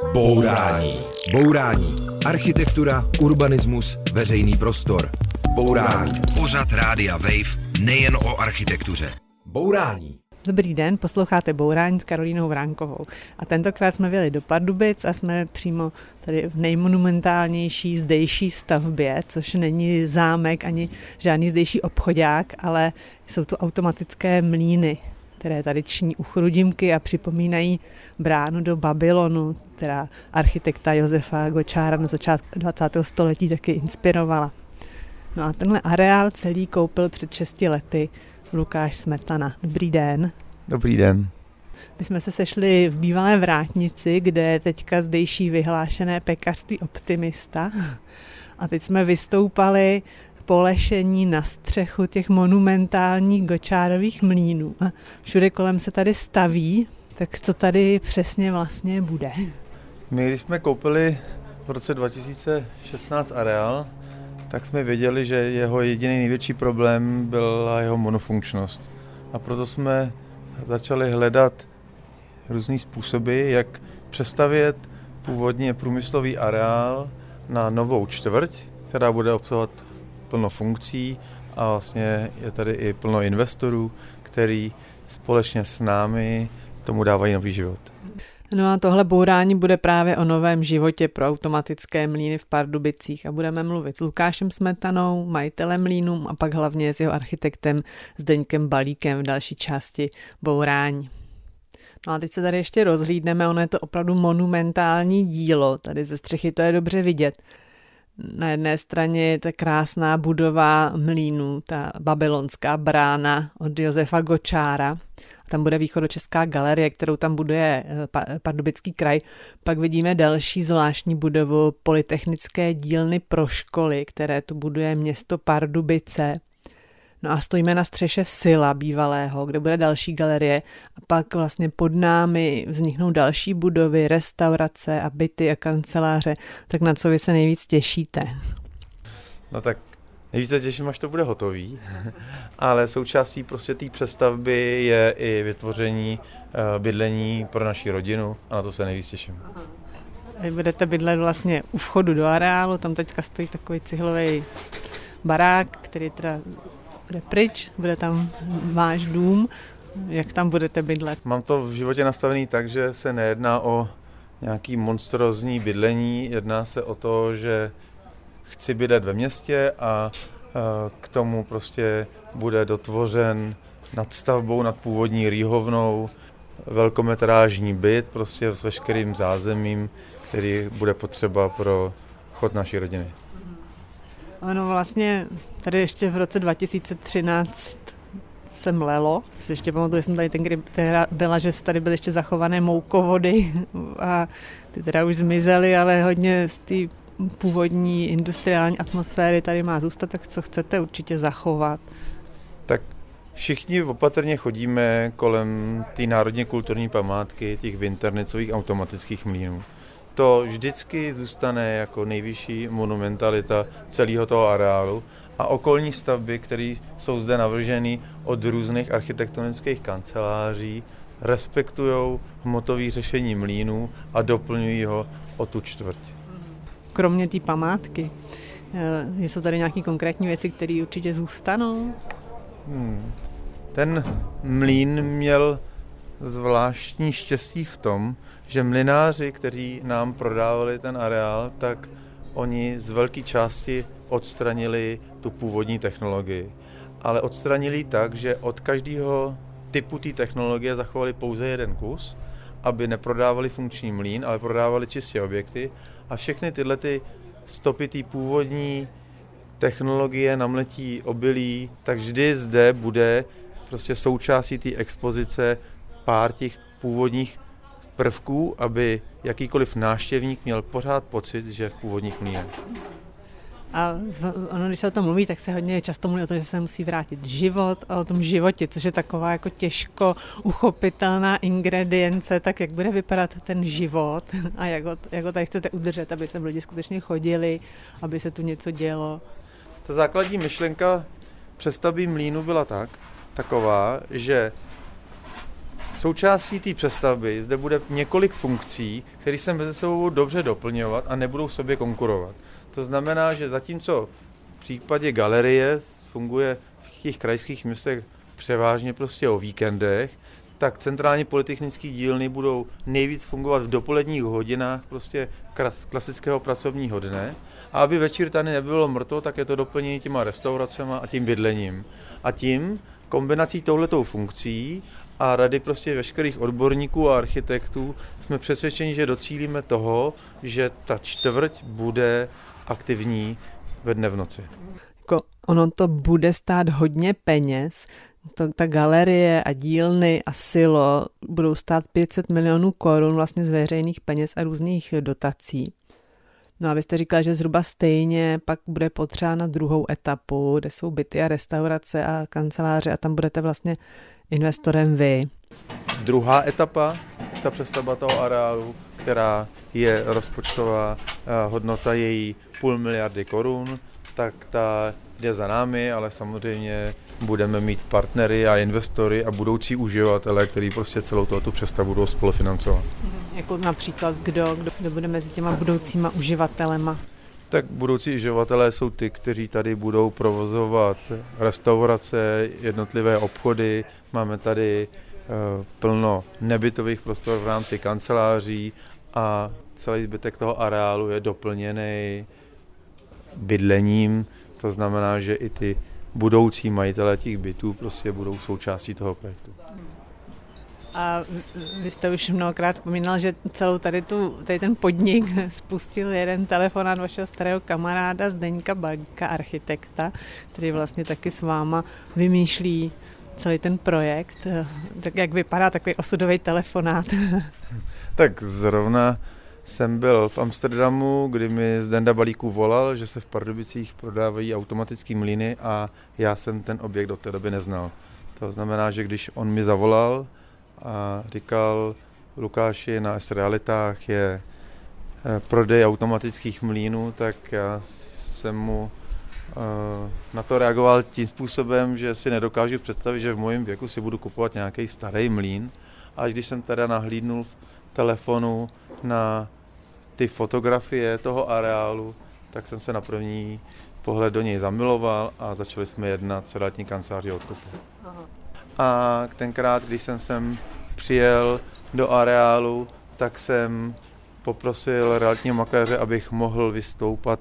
Bourání. Bourání. Architektura, urbanismus, veřejný prostor. Bourání. Pořad Rádia Wave nejen o architektuře. Bourání. Dobrý den, posloucháte Bourání s Karolínou Vránkovou. A tentokrát jsme vyjeli do Pardubic a jsme přímo tady v nejmonumentálnější zdejší stavbě, což není zámek ani žádný zdejší obchodák, ale jsou tu automatické mlíny, které tady ční u Chrudimky a připomínají bránu do Babylonu, která architekta Josefa Gočára na začátku 20. století taky inspirovala. No a tenhle areál celý koupil před 6 lety Lukáš Smetana. Dobrý den. Dobrý den. My jsme se sešli v bývalé vrátnici, kde je teďka zdejší vyhlášené pekařství Optimista. A teď jsme vystoupali polešení na střechu těch monumentálních gočárových mlínů. A všude kolem se tady staví, tak co tady přesně vlastně bude? My, když jsme koupili v roce 2016 areál, tak jsme věděli, že jeho jediný největší problém byla jeho monofunkčnost. A proto jsme začali hledat různé způsoby, jak přestavět původně průmyslový areál na novou čtvrť, která bude obsahovat plno funkcí a vlastně je tady i plno investorů, který společně s námi tomu dávají nový život. No a tohle bourání bude právě o novém životě pro automatické mlíny v Pardubicích a budeme mluvit s Lukášem Smetanou, majitelem mlínů a pak hlavně s jeho architektem Zdeňkem Balíkem v další části bourání. No a teď se tady ještě rozhlídneme, ono je to opravdu monumentální dílo, tady ze střechy to je dobře vidět. Na jedné straně je ta krásná budova mlínu, ta babylonská brána od Josefa Gočára. Tam bude východočeská galerie, kterou tam buduje eh, Pardubický kraj. Pak vidíme další zvláštní budovu Polytechnické dílny pro školy, které tu buduje město Pardubice. No a stojíme na střeše Sila bývalého, kde bude další galerie a pak vlastně pod námi vzniknou další budovy, restaurace a byty a kanceláře. Tak na co vy se nejvíc těšíte? No tak nejvíc se těším, až to bude hotový, ale součástí prostě té přestavby je i vytvoření uh, bydlení pro naši rodinu a na to se nejvíc těším. Vy budete bydlet vlastně u vchodu do areálu, tam teďka stojí takový cihlový barák, který teda bude pryč, bude tam váš dům, jak tam budete bydlet? Mám to v životě nastavený tak, že se nejedná o nějaký monstrozní bydlení, jedná se o to, že chci bydlet ve městě a k tomu prostě bude dotvořen nad stavbou, nad původní rýhovnou, velkometrážní byt prostě s veškerým zázemím, který bude potřeba pro chod naší rodiny. Ono vlastně tady ještě v roce 2013 se mlelo. Si ještě pamatuju, že jsem tady ten, kdy byla, že tady byly ještě zachované moukovody a ty teda už zmizely, ale hodně z té původní industriální atmosféry tady má zůstat, tak co chcete určitě zachovat? Tak všichni opatrně chodíme kolem té národně kulturní památky, těch vinternicových automatických mlínů to vždycky zůstane jako nejvyšší monumentalita celého toho areálu a okolní stavby, které jsou zde navrženy od různých architektonických kanceláří, respektují hmotové řešení mlínů a doplňují ho o tu čtvrť. Kromě té památky, eh, jsou tady nějaké konkrétní věci, které určitě zůstanou? Hmm. Ten mlín měl zvláštní štěstí v tom, že mlináři, kteří nám prodávali ten areál, tak oni z velké části odstranili tu původní technologii. Ale odstranili tak, že od každého typu té technologie zachovali pouze jeden kus, aby neprodávali funkční mlín, ale prodávali čistě objekty a všechny tyhle ty stopy té původní technologie namletí obilí, tak vždy zde bude prostě součástí té expozice pár těch původních prvků, aby jakýkoliv náštěvník měl pořád pocit, že v původních mlínech. A v, ono, když se o tom mluví, tak se hodně často mluví o tom, že se musí vrátit život a o tom životě, což je taková jako těžko uchopitelná ingredience, tak jak bude vypadat ten život a jak ho, jak ho tady chcete udržet, aby se lidi skutečně chodili, aby se tu něco dělo. Ta základní myšlenka přestavby mlínu byla tak, taková, že Součástí té přestavby zde bude několik funkcí, které se mezi sebou dobře doplňovat a nebudou sobě konkurovat. To znamená, že zatímco v případě galerie funguje v těch krajských městech převážně prostě o víkendech, tak centrální polytechnické dílny budou nejvíc fungovat v dopoledních hodinách prostě klasického pracovního dne. A aby večer tady nebylo mrtvo, tak je to doplnění těma restauracemi a tím bydlením. A tím kombinací touhletou funkcí a rady prostě veškerých odborníků a architektů jsme přesvědčeni, že docílíme toho, že ta čtvrť bude aktivní ve dne v noci. Jako ono to bude stát hodně peněz, to, ta galerie a dílny a silo budou stát 500 milionů korun vlastně z veřejných peněz a různých dotací. No a vy jste říkal, že zhruba stejně pak bude potřeba na druhou etapu, kde jsou byty a restaurace a kanceláře a tam budete vlastně investorem vy. Druhá etapa, ta přestavba toho areálu, která je rozpočtová eh, hodnota její půl miliardy korun, tak ta jde za námi, ale samozřejmě budeme mít partnery a investory a budoucí uživatele, kteří prostě celou tohoto přestavu budou spolufinancovat. Mhm. Jako například kdo, kdo, kdo bude mezi těma budoucíma uživatelema? Tak budoucí uživatelé jsou ty, kteří tady budou provozovat restaurace, jednotlivé obchody. Máme tady uh, plno nebytových prostor v rámci kanceláří a celý zbytek toho areálu je doplněný bydlením. To znamená, že i ty budoucí majitelé těch bytů prostě budou součástí toho projektu. A vy jste už mnohokrát vzpomínal, že celou tady, tu, tady ten podnik spustil jeden telefonát vašeho starého kamaráda Zdeňka Balíka, architekta, který vlastně taky s váma vymýšlí celý ten projekt. Tak jak vypadá takový osudový telefonát? tak zrovna jsem byl v Amsterdamu, kdy mi z Denda Balíku volal, že se v Pardubicích prodávají automatické mlíny a já jsem ten objekt do té doby neznal. To znamená, že když on mi zavolal a říkal, Lukáši, na S Realitách je eh, prodej automatických mlínů, tak já jsem mu eh, na to reagoval tím způsobem, že si nedokážu představit, že v mém věku si budu kupovat nějaký starý mlín. A když jsem teda nahlídnul v telefonu na ty fotografie toho areálu, tak jsem se na první pohled do něj zamiloval a začali jsme jednat s kanceláří odkupu. A tenkrát, když jsem sem přijel do areálu, tak jsem poprosil realitního makléře, abych mohl vystoupat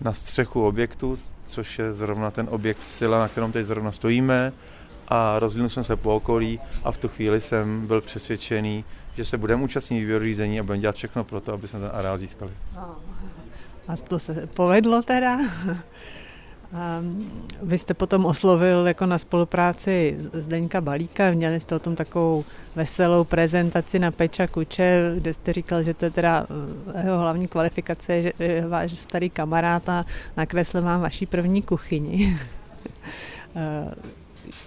na střechu objektu, což je zrovna ten objekt Sila, na kterém teď zrovna stojíme a rozhlídnul jsem se po okolí a v tu chvíli jsem byl přesvědčený, že se budeme účastnit výběru řízení a budeme dělat všechno pro to, aby jsme ten areál získali. A to se povedlo teda? Vy jste potom oslovil jako na spolupráci Zdeňka Balíka, měli jste o tom takovou veselou prezentaci na Peča Kuče, kde jste říkal, že to je teda eh, jeho hlavní kvalifikace, že je váš starý kamarád a nakreslil vám vaší první kuchyni. Eh,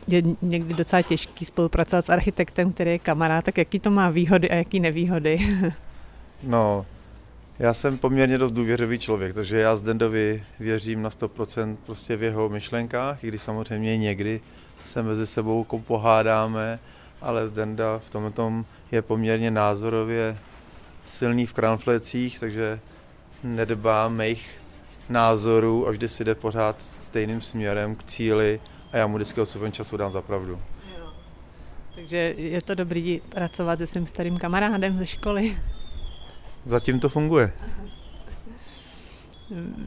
je někdy docela těžký spolupracovat s architektem, který je kamarád, tak jaký to má výhody a jaký nevýhody? no, já jsem poměrně dost důvěřivý člověk, takže já Zdendovi věřím na 100% prostě v jeho myšlenkách, i když samozřejmě někdy se mezi sebou pohádáme, ale Zdenda v tomhle tom je poměrně názorově silný v kranflecích, takže nedbá mých názorů a vždy si jde pořád stejným směrem k cíli a já mu vždycky odstupem času dám za pravdu. Takže je to dobrý pracovat se svým starým kamarádem ze školy. Zatím to funguje.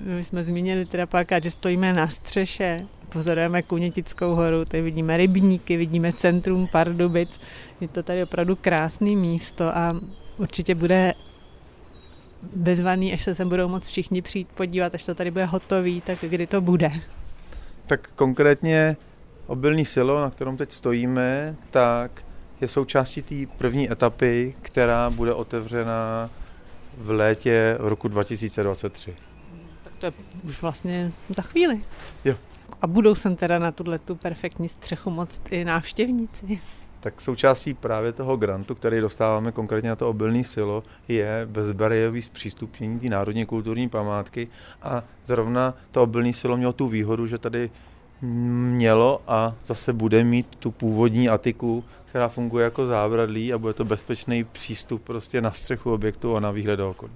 My jsme zmínili teda párkrát, že stojíme na střeše, pozorujeme Kunětickou horu, tady vidíme rybníky, vidíme centrum Pardubic. Je to tady opravdu krásné místo a určitě bude bezvaný, až se sem budou moc všichni přijít podívat, až to tady bude hotový, tak kdy to bude? Tak konkrétně obilný silo, na kterém teď stojíme, tak je součástí té první etapy, která bude otevřena v létě roku 2023. Tak to je už vlastně za chvíli. Jo. A budou sem teda na tuhle tu perfektní střechu moc i návštěvníci? Tak součástí právě toho grantu, který dostáváme konkrétně na to obilný silo, je bezbariérový zpřístupnění té národní kulturní památky a zrovna to obilný silo mělo tu výhodu, že tady mělo a zase bude mít tu původní atiku, která funguje jako zábradlí a bude to bezpečný přístup prostě na střechu objektu a na výhled do okolí.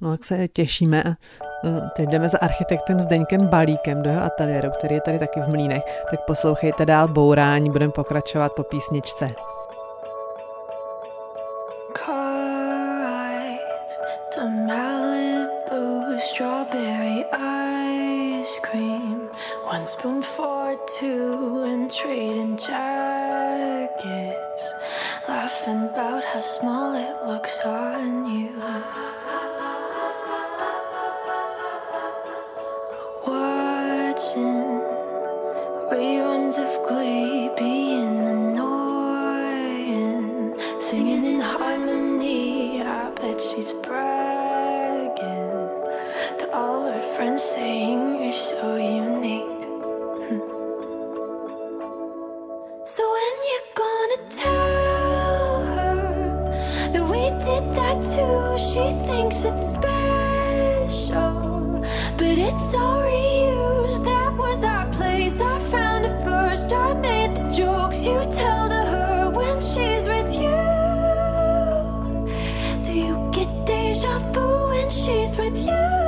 No tak se těšíme. Mm, teď jdeme za architektem Zdeňkem Balíkem do jeho ateliéru, který je tady taky v Mlínech. Tak poslouchejte dál bourání, budeme pokračovat po písničce. strawberry ice cream. One spoon for two and trading jackets. Laughing about how small it looks on you. Watching reruns of Glee So when you gonna tell her that we did that too? She thinks it's special, but it's all reused. That was our place. I found it first. I made the jokes you tell to her when she's with you. Do you get deja vu when she's with you?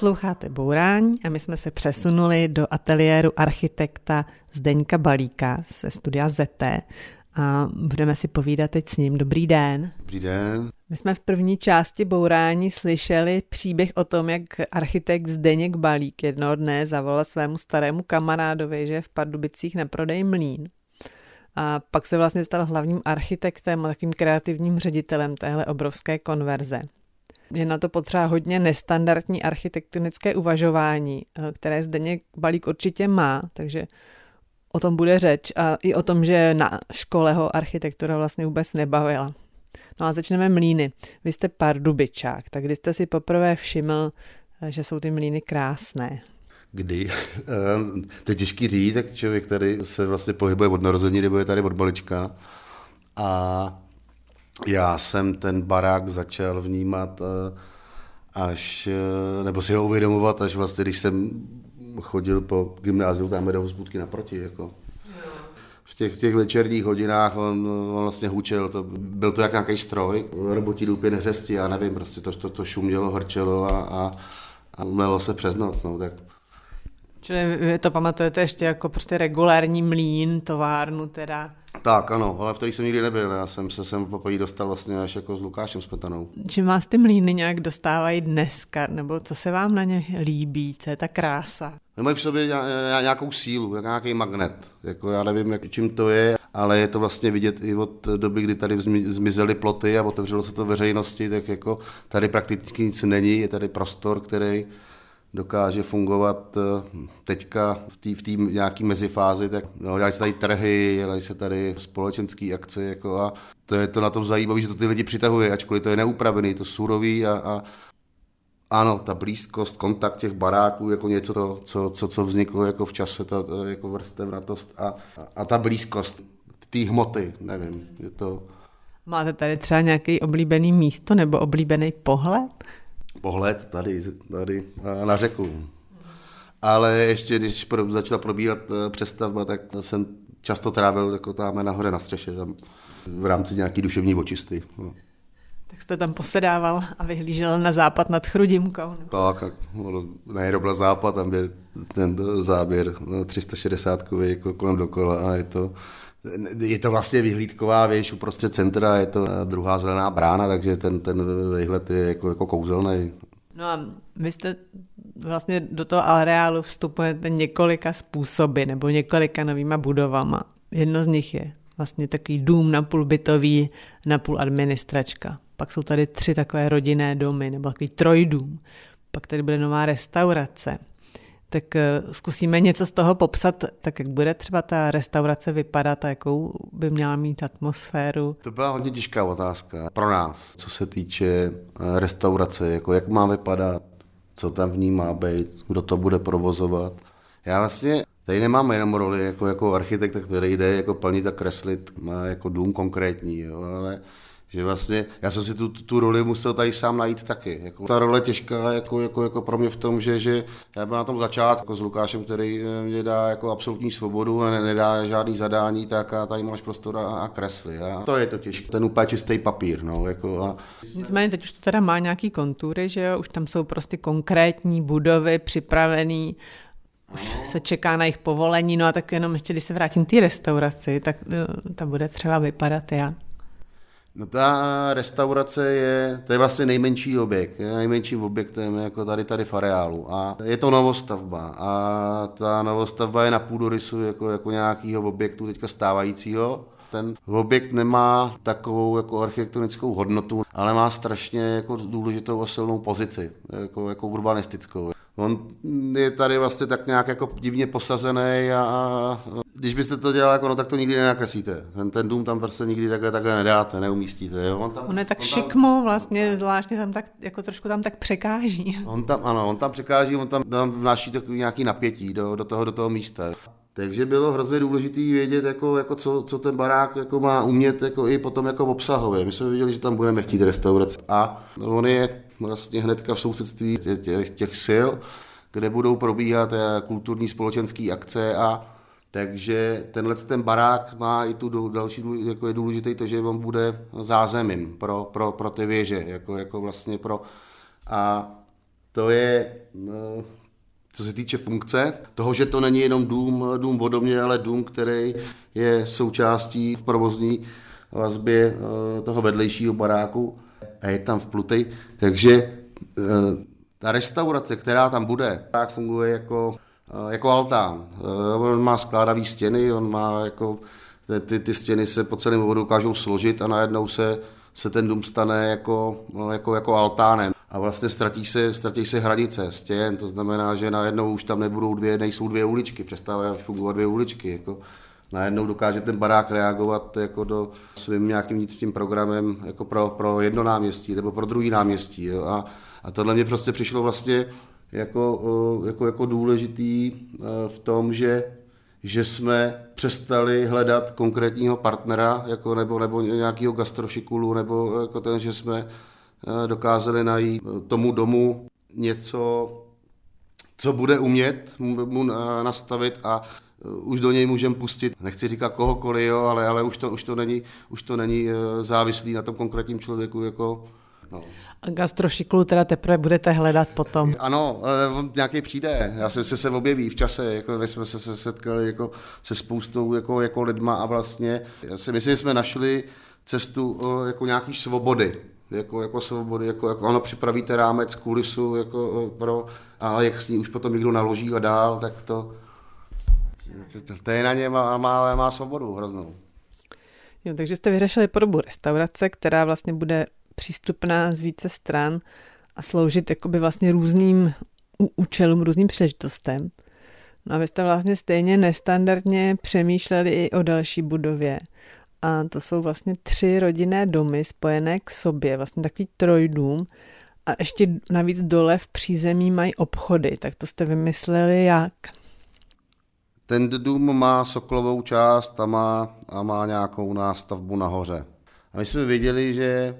Posloucháte Bourání a my jsme se přesunuli do ateliéru architekta Zdeňka Balíka ze studia ZT a budeme si povídat teď s ním. Dobrý den. Dobrý den. My jsme v první části Bourání slyšeli příběh o tom, jak architekt Zdeněk Balík jednoho dne zavolal svému starému kamarádovi, že v Pardubicích neprodej mlín. A pak se vlastně stal hlavním architektem a takovým kreativním ředitelem téhle obrovské konverze. Je na to potřeba hodně nestandardní architektonické uvažování, eh, které Zdeněk Balík určitě má, takže o tom bude řeč a i o tom, že na škole ho architektura vlastně vůbec nebavila. No a začneme mlíny. Vy jste pardubičák, tak kdy jste si poprvé všiml, eh, že jsou ty mlíny krásné? Kdy? Eh, to je těžký říct, tak člověk tady se vlastně pohybuje od narození, nebo je tady od malička. A já jsem ten barák začal vnímat eh, až, eh, nebo si ho uvědomovat, až vlastně, když jsem chodil po gymnáziu tam do hospůdky naproti. Jako. V těch, těch večerních hodinách on, on vlastně hučel, to, byl to jak nějaký stroj, robotí důpě neřesti, já nevím, prostě to, to, to šumělo, hrčelo a, a, a umelo se přes noc, no, tak Čili vy to pamatujete ještě jako prostě regulární mlín, továrnu teda. Tak, ano, ale v který jsem nikdy nebyl. Já jsem se sem poprvé dostal vlastně až jako s Lukášem Smetanou. Čím vás ty mlíny nějak dostávají dneska, nebo co se vám na ně líbí, co je ta krása? Mají v sobě nějakou sílu, jak nějaký magnet. Jako já nevím, jak, čím to je, ale je to vlastně vidět i od doby, kdy tady zmizely ploty a otevřelo se to veřejnosti, tak jako tady prakticky nic není, je tady prostor, který dokáže fungovat eh, teďka v té v tý nějaký mezifázi, tak no, dělají se tady trhy, dělají se tady společenské akce jako a to je to na tom zajímavé, že to ty lidi přitahuje, ačkoliv to je neupravený, to surový a, a ano, ta blízkost, kontakt těch baráků, jako něco, to, co, co, co vzniklo jako v čase, ta, ta jako vrstevnatost a, a ta blízkost té hmoty, nevím, je to... Máte tady třeba nějaký oblíbený místo nebo oblíbený pohled? Pohled tady, tady na řeku. Ale ještě, když začala probíhat eh, přestavba, tak jsem často trávil jako tam nahoře na střeše, tam v rámci nějaký duševní očisty. No. Tak jste tam posedával a vyhlížel na západ nad Chrudimkou. No. Tak, tak nejenom byl západ, tam je ten záběr 360 no, jako kolem dokola a je to, je to vlastně vyhlídková věž uprostřed centra, je to druhá zelená brána, takže ten, ten výhled je jako, jako kouzelný. No a vy jste vlastně do toho areálu vstupujete několika způsoby nebo několika novýma budovama. Jedno z nich je vlastně takový dům napůl bytový, napůl administračka. Pak jsou tady tři takové rodinné domy nebo takový trojdům. Pak tady bude nová restaurace tak eh, zkusíme něco z toho popsat, tak jak bude třeba ta restaurace vypadat a jakou by měla mít atmosféru. To byla hodně těžká otázka pro nás, co se týče eh, restaurace, jako jak má vypadat, co tam v ní má být, kdo to bude provozovat. Já vlastně tady nemám jenom roli jako, jako architekt, který jde jako plnit a kreslit, má jako dům konkrétní, jo, ale že vlastně, já jsem si tu, tu roli musel tady sám najít taky. Jako, ta role těžká jako, jako, jako pro mě v tom, že, že já byl na tom začátku jako s Lukášem, který eh, mě dá jako absolutní svobodu a nedá žádný zadání, tak a tady máš prostor a, a kresly. A to je to těžké. Ten úplně čistý papír. No, jako a... Nicméně teď už to teda má nějaký kontury, že jo? Už tam jsou prostě konkrétní budovy připravený už se čeká na jejich povolení, no a tak jenom ještě, když se vrátím k té restauraci, tak eh, ta bude třeba vypadat jak? No ta restaurace je, to je vlastně nejmenší objekt, je nejmenším objektem jako tady tady v areálu a je to novostavba a ta novostavba je na půdorysu jako, jako nějakého objektu teďka stávajícího. Ten objekt nemá takovou jako architektonickou hodnotu, ale má strašně jako důležitou a silnou pozici, jako, jako urbanistickou. On je tady vlastně tak nějak jako divně posazený a, a když byste to dělali jako no, tak to nikdy nenakreslíte. Ten, ten dům tam prostě nikdy takhle, takhle nedáte, neumístíte. Jo? On, tam, on je tak on šikmo tam, vlastně, zvláštně tam tak, jako trošku tam tak překáží. On tam, ano, on tam překáží, on tam, tam vnáší takový nějaký napětí do, do, toho, do toho místa. Takže bylo hrozně důležité vědět, jako, jako co, co, ten barák jako má umět jako i potom jako obsahově. My jsme viděli, že tam budeme chtít restaurace. A on je vlastně hnedka v sousedství těch, těch sil, kde budou probíhat eh, kulturní společenské akce a takže tenhle ten barák má i tu další, jako je důležité to, že on bude zázemím pro, pro, pro ty věže, jako, jako vlastně pro, a to je, no, co se týče funkce, toho, že to není jenom dům, dům vodomě, ale dům, který je součástí v provozní vazbě eh, toho vedlejšího baráku a je tam vplutej, takže eh, ta restaurace, která tam bude, tak funguje jako Eh, jako altán. Eh, on má skládavý stěny, on má jako, ty, ty stěny se po celém vodu dokážou složit a najednou se, se ten dům stane jako, no, jako, jako altánem. A vlastně ztratí se, ztratí se hranice stěn, to znamená, že najednou už tam nebudou dvě, nejsou dvě uličky, přestávají fungovat dvě uličky. Jako najednou dokáže ten barák reagovat jako do svým nějakým vnitřním programem jako pro, pro jedno náměstí nebo pro druhý náměstí. Jo. A, a tohle mě prostě přišlo vlastně jako, jako, jako důležitý v tom, že, že jsme přestali hledat konkrétního partnera jako, nebo, nebo nějakého gastrošikulu, nebo jako ten, že jsme dokázali najít tomu domu něco, co bude umět mu nastavit a už do něj můžeme pustit, nechci říkat kohokoliv, jo, ale, ale už, to, už, to není, už to není závislý na tom konkrétním člověku, jako No. A gastrošiklu teda teprve budete hledat potom. Ano, on nějaký přijde. Já si se, se objeví v čase. Jako, my jsme se, se setkali jako, se spoustou jako, jako lidma a vlastně já si myslím, že jsme našli cestu jako nějaký svobody. Jako, jako svobody, jako, jako ono připravíte rámec, kulisu, jako pro, ale jak s ní už potom někdo naloží a dál, tak to, to je na ně má, má, má svobodu hroznou. Jo, takže jste vyřešili podobu restaurace, která vlastně bude přístupná z více stran a sloužit jakoby vlastně různým účelům, různým příležitostem. No a vy jste vlastně stejně nestandardně přemýšleli i o další budově. A to jsou vlastně tři rodinné domy spojené k sobě, vlastně takový trojdům. A ještě navíc dole v přízemí mají obchody, tak to jste vymysleli jak? Ten dům má soklovou část a má, a má nějakou nástavbu nahoře. A my jsme viděli, že,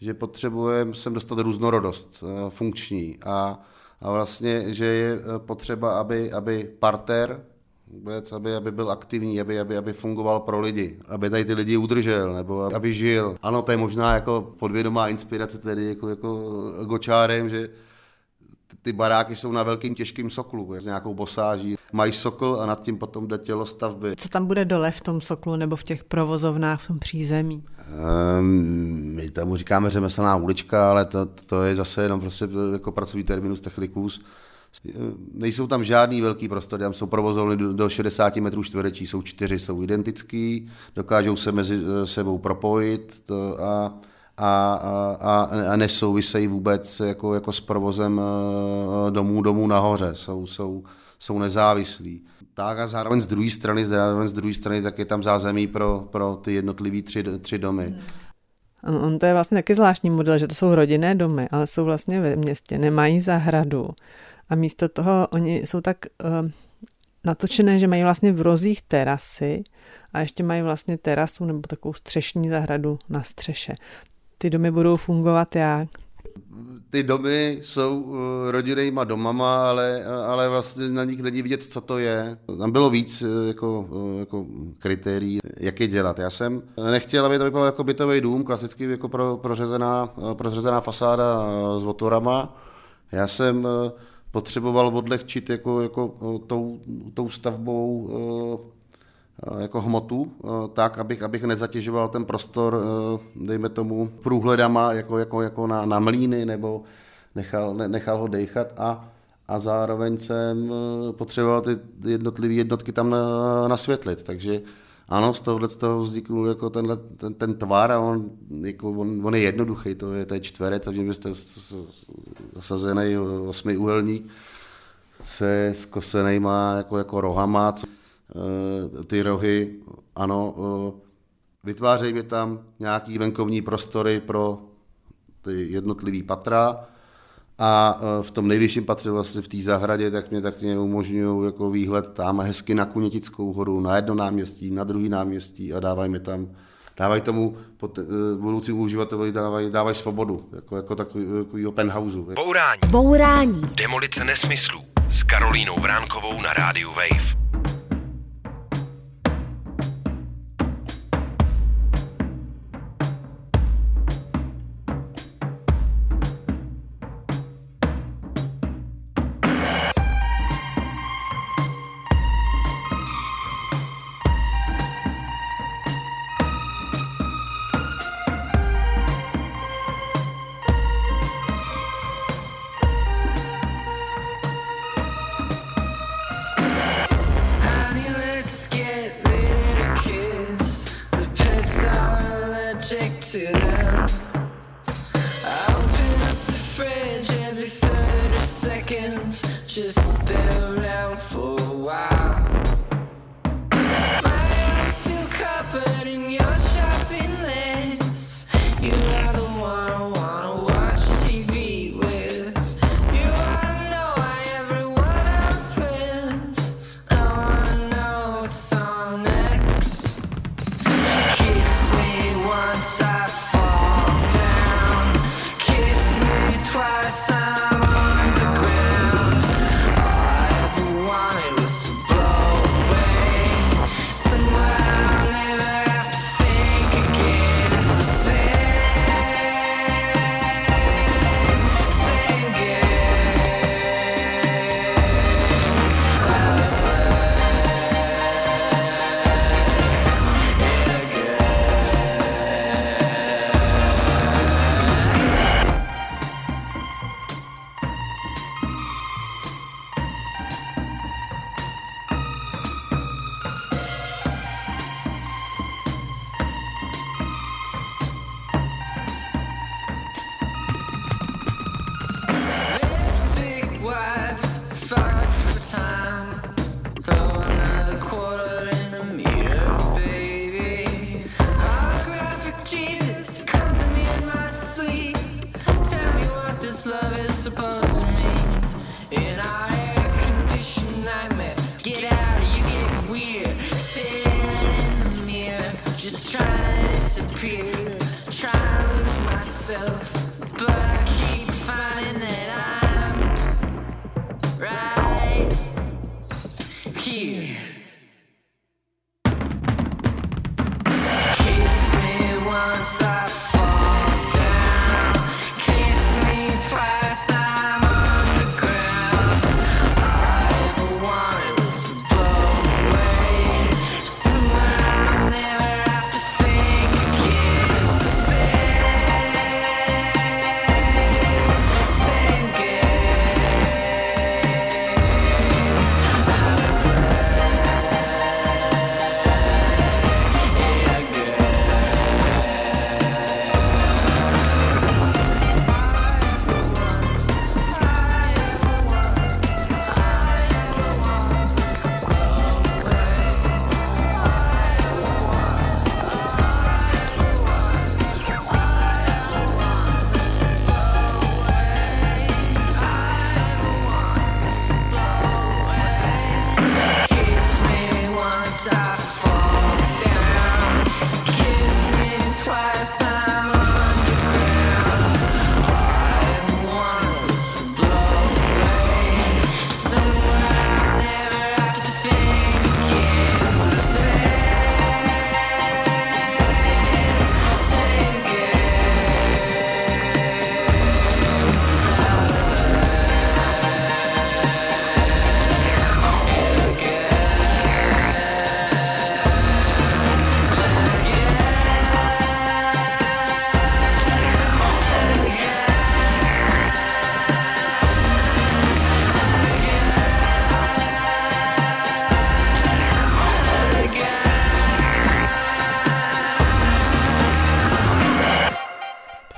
že potřebujeme sem dostat různorodost eh, funkční a, a vlastně, že je eh, potřeba, aby, aby parter, vůbec, aby, aby byl aktivní, aby, aby, aby fungoval pro lidi, aby tady ty lidi udržel, nebo aby žil. Ano, to je možná jako podvědomá inspirace tedy jako, jako gočárem, že ty baráky jsou na velkým těžkým soklu, s nějakou bosáží. Mají sokl a nad tím potom jde tělo stavby. Co tam bude dole v tom soklu nebo v těch provozovnách v tom přízemí? Um, my tomu říkáme řemeslná ulička, ale to, to je zase jenom prostě jako pracovní terminus technicus. Nejsou tam žádný velký prostory, tam jsou provozovny do 60 metrů čtverečí, jsou čtyři, jsou identický, dokážou se mezi sebou propojit a a, a, a nesouvisejí vůbec jako, jako s provozem eh, domů, domů nahoře, jsou, jsou, jsou nezávislí. Tak a zároveň z druhé strany, zároveň z druhé strany, tak je tam zázemí pro, pro ty jednotlivé tři, tři domy. On to je vlastně taky zvláštní model, že to jsou rodinné domy, ale jsou vlastně ve městě, nemají zahradu. A místo toho oni jsou tak uh, natočené, že mají vlastně v rozích terasy a ještě mají vlastně terasu nebo takovou střešní zahradu na střeše ty domy budou fungovat jak? Ty domy jsou uh, rodinnýma domama, ale, ale vlastně na nich není vidět, co to je. Tam bylo víc uh, jako, jako kritérií, jak je dělat. Já jsem nechtěl, aby to vypadalo jako bytový dům, klasicky jako pro, prořezená, prořezená fasáda s otvorama. Já jsem potřeboval odlehčit jako, jako tou, tou stavbou Eh, jako hmotu, eh, tak, abych, abych nezatěžoval ten prostor, eh, dejme tomu, průhledama jako, jako, jako na, na mlíny, nebo nechal, ne, nechal ho dejchat. A, a zároveň jsem potřeboval ty jednotlivé jednotky tam nasvětlit, takže ano, z tohohle z toho vzniknul jako tenhle, ten, ten tvar a on, jako on, on, je jednoduchý, to je, to je čtverec, takže byste zasazený osmiúhelník se skosenýma jako, jako rohama, co Eh, ty rohy, ano, eh, vytvářejme tam nějaký venkovní prostory pro ty jednotlivý patra a eh, v tom nejvyšším patře vlastně v té zahradě, tak mě tak mě umožňují jako výhled tam hezky na Kunětickou horu, na jedno náměstí, na druhý náměstí a dávají mi tam dávají tomu pot, budoucím uživateli dávají, dávají svobodu, jako, jako takový, takový penthouse. Bourání. Bourání. Demolice nesmyslů s Karolínou Vránkovou na rádiu Wave.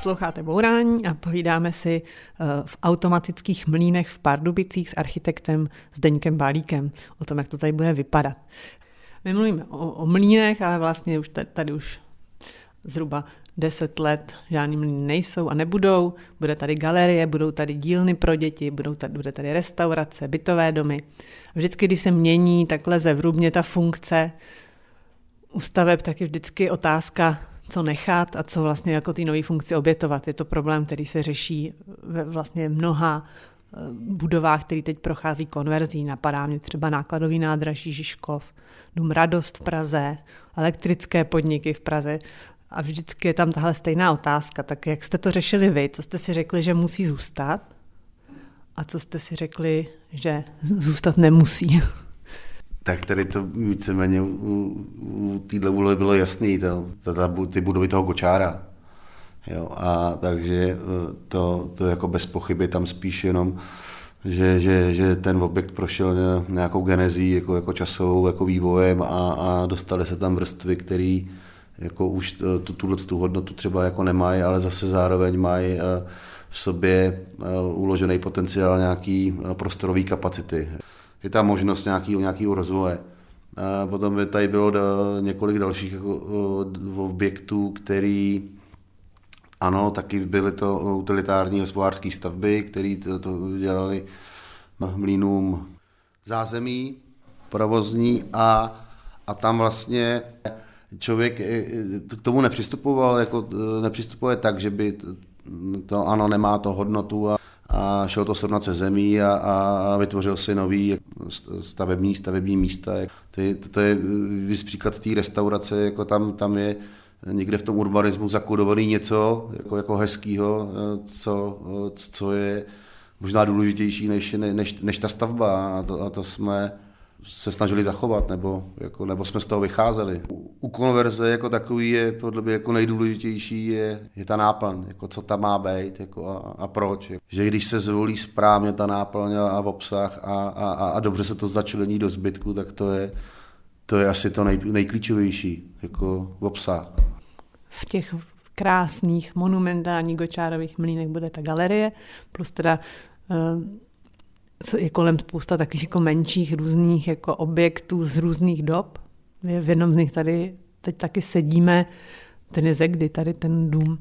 Posloucháte Bourání a povídáme si eh, v automatických mlínech v Pardubicích s architektem Zdeňkem Balíkem o tom, jak to tady bude vypadat. My mluvíme o, o mlínech, ale vlastně už tady, tady už zhruba 10 let žádný mlíny nejsou a nebudou. Bude tady galerie, budou tady dílny pro děti, budou tady, bude tady restaurace, bytové domy. Vždycky, když se mění takhle zevrubně ta funkce u staveb, tak je vždycky otázka, co nechat a co vlastně jako ty nové funkci obětovat. Je to problém, který se řeší ve vlastně mnoha eh, budovách, který teď prochází konverzí. Napadá mě třeba nákladový nádraží Žižkov, Dům Radost v Praze, elektrické podniky v Praze. A vždycky je tam tahle stejná otázka. Tak jak jste to řešili vy? Co jste si řekli, že musí zůstat? A co jste si řekli, že zůstat nemusí? tak tady to víceméně u, u téhle úlohy bylo jasný, to, to, to, ty budovy toho Gočára. Jo, a takže e, to, to jako bez pochyby tam spíš jenom, že, že, že ten objekt prošel nějakou genezí, jako, jako časovou, jako vývojem a, a dostali se tam vrstvy, které jako už e, tu, tuhle tu hodnotu třeba jako nemají, ale zase zároveň mají e, v sobě uložený potenciál nějaký prostorový kapacity je tam možnost nějakého, nějakého rozvoje. A potom by tady bylo da, několik dalších jako, objektů, který ano, taky byly to utilitární hospodářské stavby, které to, to dělali na mlínům zázemí, provozní a, a tam vlastně člověk e, k tomu nepřistupoval, jako nepřistupuje tak, že by to ano, nemá to hodnotu a a šel to srovnat se zemí a, a vytvořil si nový stavební, stavební místa. Ty, to, to je příklad té restaurace, jako tam, tam je někde v tom urbanismu zakodovaný něco jako, jako hezkýho, co, co je možná důležitější než, než, než ta stavba a to, a to jsme se snažili zachovat, nebo, jako, nebo jsme z toho vycházeli. U, u konverze jako takový je podle mě jako nejdůležitější je, je ta náplň, jako co tam má být jako a, a proč. Že když se zvolí správně ta náplň a, a v obsah a, a, a dobře se to začlení do zbytku, tak to je, to je asi to nej, nejklíčovější, jako v obsah. V těch krásných, monumentálních gočárových mlínech bude ta galerie, plus teda uh, je kolem spousta takových jako menších různých jako objektů z různých dob. V jednom z nich tady teď taky sedíme, ten je ze kdy tady ten dům?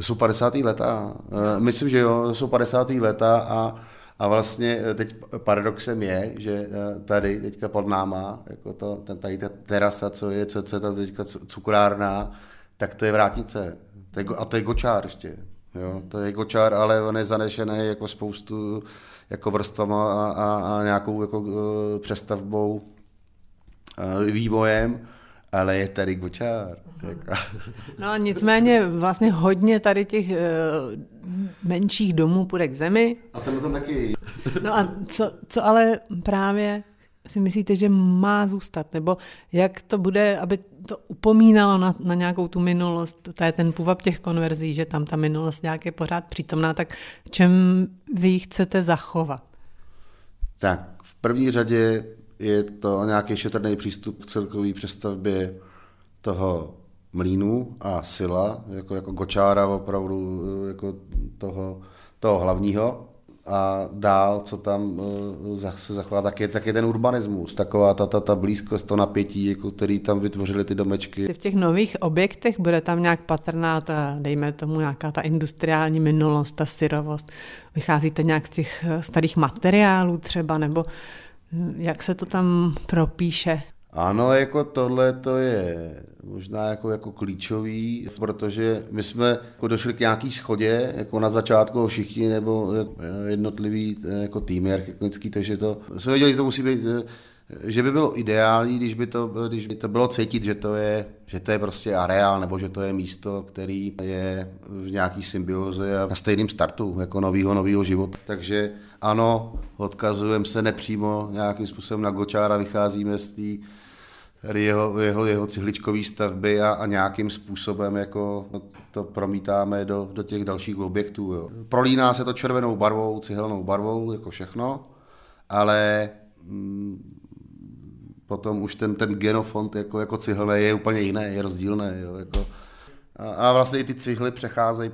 Jsou 50. leta. Eh, myslím, že jo, jsou 50. leta a, a vlastně eh, teď paradoxem je, že eh, tady teďka pod náma, jako to, ten, tady ta terasa, co je, co, co je tam teďka cukrárna, tak to je vrátnice. A to je gočár ještě. Jo, to je gočár, ale on je zanešený jako spoustu jako vrstvama a, a, a nějakou jako uh, přestavbou, uh, vývojem ale je tady gočár. No a nicméně vlastně hodně tady těch uh, menších domů půjde k zemi. A ten tam taky. No a co, co ale právě si myslíte, že má zůstat? Nebo jak to bude, aby to upomínalo na, na nějakou tu minulost? To je ten půvab těch konverzí, že tam ta minulost nějak je pořád přítomná, tak čem vy ji chcete zachovat? Tak v první řadě je to nějaký šetrný přístup k celkové přestavbě toho mlínu a sila, jako, jako gočára opravdu jako toho, toho hlavního. A dál, co tam uh, se zachová, tak je, tak je ten urbanismus, taková ta, ta, ta blízkost, to napětí, jako, který tam vytvořili ty domečky. V těch nových objektech bude tam nějak patrná ta, dejme tomu, nějaká ta industriální minulost, ta syrovost. Vycházíte nějak z těch eh, starých materiálů třeba, nebo jak se to tam propíše? Ano, jako tohle to je možná jako, jako klíčový, protože my jsme jako došli k nějaký schodě, jako na začátku všichni, nebo jednotlivý jako týmy architektonický, takže to, jsme věděli, že to musí být že by bylo ideální, když by to, když by to bylo cítit, že to, je, že to je prostě areál, nebo že to je místo, který je v nějaký symbioze a na stejném startu, jako novýho, novýho života. Takže ano, odkazujeme se nepřímo nějakým způsobem na Gočára, vycházíme z té jeho, jeho, jeho cihličkové stavby a, a nějakým způsobem jako to promítáme do, do těch dalších objektů. Jo. Prolíná se to červenou barvou, cihelnou barvou, jako všechno, ale mm, potom už ten, ten genofond jako, jako cihelné je úplně jiné, je rozdílné. Jo, jako, a, a vlastně i ty cihly přecházejí,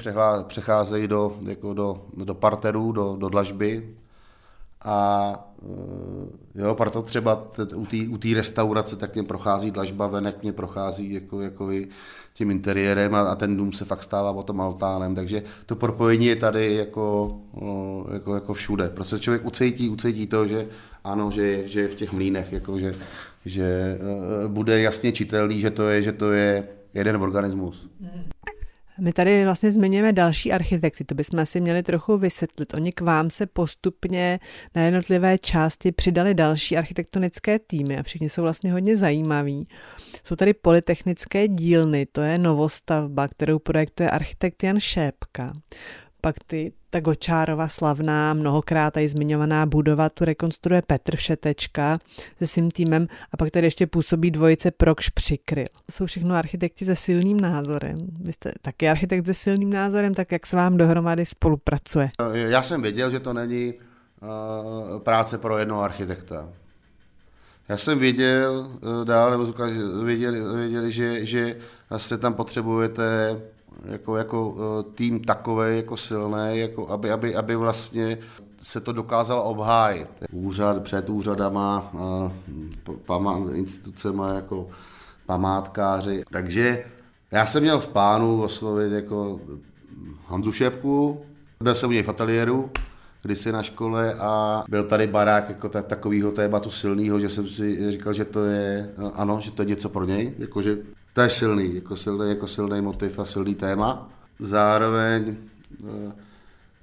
přecházejí do, jako do, do parterů, do, do dlažby. A eh, jo, proto třeba u té restaurace tak mě prochází dlažba, venek mě prochází jako, jako tím interiérem a, a ten dům se fakt stává potom altánem, takže to propojení je tady jako, jako, jako všude. Prostě člověk ucítí, ucítí to, že ano, že, že je v těch mlínech, jako že, že eh, bude jasně čitelný, že to je, že to je jeden organismus. My tady vlastně zmiňujeme další architekty, to bychom si měli trochu vysvětlit. Oni k vám se postupně na jednotlivé části přidali další architektonické týmy a všichni jsou vlastně hodně zajímaví. Jsou tady polytechnické dílny, to je novostavba, kterou projektuje architekt Jan Šépka pak ty, ta Gočárova slavná, mnohokrát i zmiňovaná budova, tu rekonstruuje Petr Všetečka se svým týmem a pak tady ještě působí dvojice Prokš Přikryl. Jsou všechno architekti se silným názorem. Vy jste taky architekt se silným názorem, tak jak se vám dohromady spolupracuje? Já jsem věděl, že to není uh, práce pro jednoho architekta. Já jsem věděl uh, dál, nebo věděli, věděli že, že se tam potřebujete jako, jako eh, tým takový jako silný, jako aby, aby, aby vlastně se to dokázalo obhájit. Úřad před úřadama, eh, pamá, institucema jako památkáři. Takže já jsem měl v plánu oslovit jako Hanzu Šepku, byl jsem u něj v ateliéru, kdysi na škole a byl tady barák jako takového tématu silného, že jsem si říkal, že to je, ano, že to je něco pro něj, jakože to je silný, jako silný, jako silný motiv a silný téma. Zároveň uh,